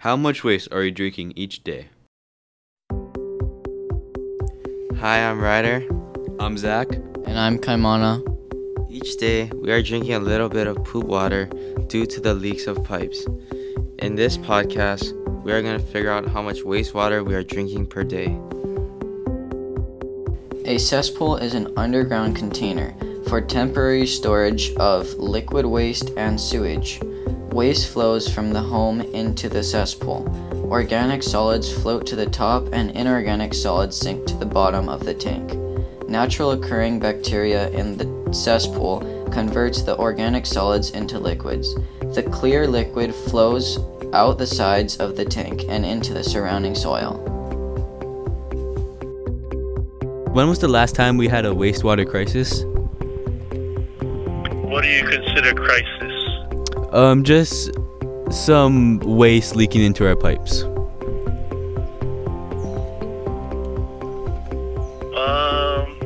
How much waste are you drinking each day? Hi, I'm Ryder. I'm Zach. And I'm Kaimana. Each day, we are drinking a little bit of poop water due to the leaks of pipes. In this podcast, we are going to figure out how much wastewater we are drinking per day. A cesspool is an underground container for temporary storage of liquid waste and sewage. Waste flows from the home into the cesspool. Organic solids float to the top, and inorganic solids sink to the bottom of the tank. Natural occurring bacteria in the cesspool converts the organic solids into liquids. The clear liquid flows out the sides of the tank and into the surrounding soil. When was the last time we had a wastewater crisis? What do you consider crisis? Um, just some waste leaking into our pipes. Um.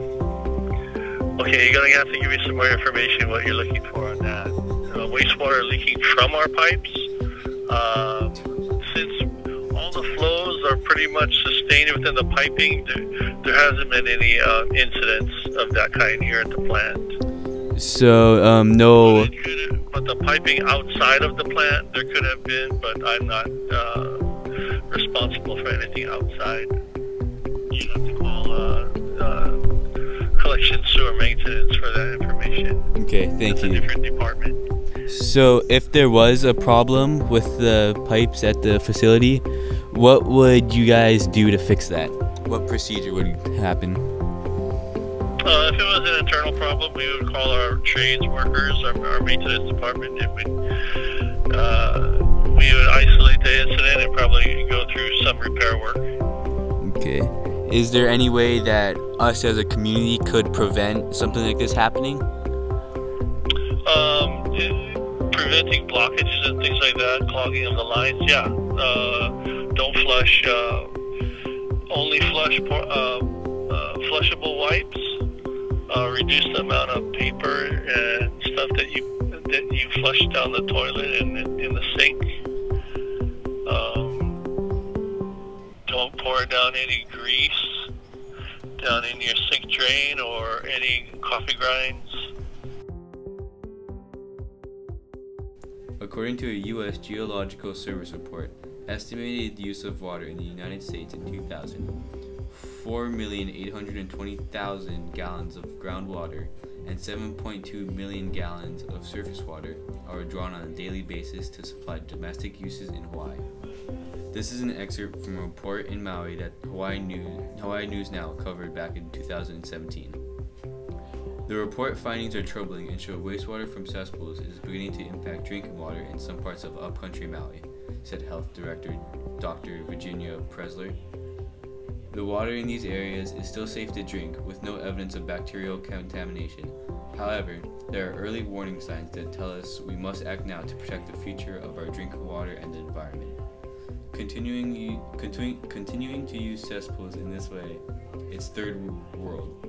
Okay, you're gonna have to give me some more information what you're looking for on that. Uh, wastewater leaking from our pipes. Uh, since all the flows are pretty much sustained within the piping, there, there hasn't been any uh, incidents of that kind here at the plant. So, um, no. But, it could, but the piping outside of the plant, there could have been, but I'm not uh, responsible for anything outside. You have to call uh, uh, collection sewer maintenance for that information. Okay, thank It's a you. different department. So, if there was a problem with the pipes at the facility, what would you guys do to fix that? What procedure would happen? Uh, if it was an internal problem, we would call our trades workers, our, our maintenance department. It would, uh, we would isolate the incident and probably go through some repair work. Okay. Is there any way that us as a community could prevent something like this happening? Um, eh, preventing blockages and things like that, clogging of the lines. Yeah. Uh, don't flush. Uh, only flush uh, uh, flushable wipes. Uh, reduce the amount of paper and stuff that you that you flush down the toilet and in, the sink. Um, don't pour down any grease down in your sink drain or any coffee grinds. According to a U.S. Geological Service report, estimated use of water in the United States in 2000 4,820,000 gallons of groundwater and 7.2 million gallons of surface water are drawn on a daily basis to supply domestic uses in Hawaii. This is an excerpt from a report in Maui that Hawaii News, Hawaii News Now covered back in 2017. The report findings are troubling and show wastewater from cesspools is beginning to impact drinking water in some parts of upcountry Maui, said Health Director Dr. Virginia Pressler. The water in these areas is still safe to drink with no evidence of bacterial contamination. However, there are early warning signs that tell us we must act now to protect the future of our drinking water and the environment. Continuing, continuing, continuing to use cesspools in this way, it's third world.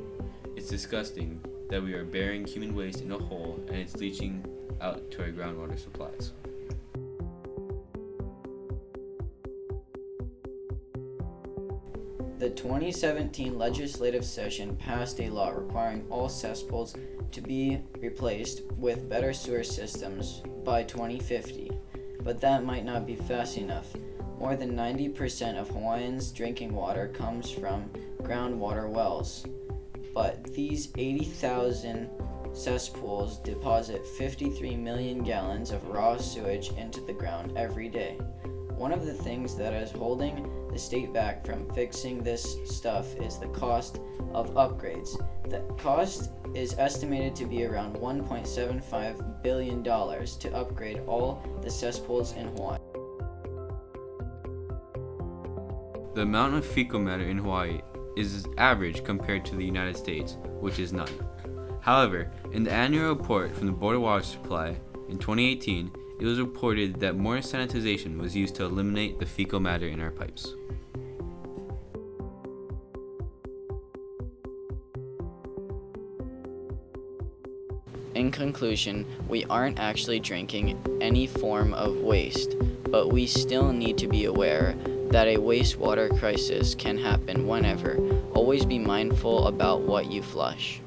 It's disgusting that we are burying human waste in a hole and it's leaching out to our groundwater supplies. The 2017 legislative session passed a law requiring all cesspools to be replaced with better sewer systems by 2050, but that might not be fast enough. More than 90% of Hawaiians' drinking water comes from groundwater wells, but these 80,000 cesspools deposit 53 million gallons of raw sewage into the ground every day. One of the things that is holding the state back from fixing this stuff is the cost of upgrades. The cost is estimated to be around $1.75 billion to upgrade all the cesspools in Hawaii. The amount of fecal matter in Hawaii is average compared to the United States, which is none. However, in the annual report from the Board of Water Supply in 2018, it was reported that more sanitization was used to eliminate the fecal matter in our pipes. In conclusion, we aren't actually drinking any form of waste. but we still need to be aware that a wastewater crisis can happen whenever. Always be mindful about what you flush.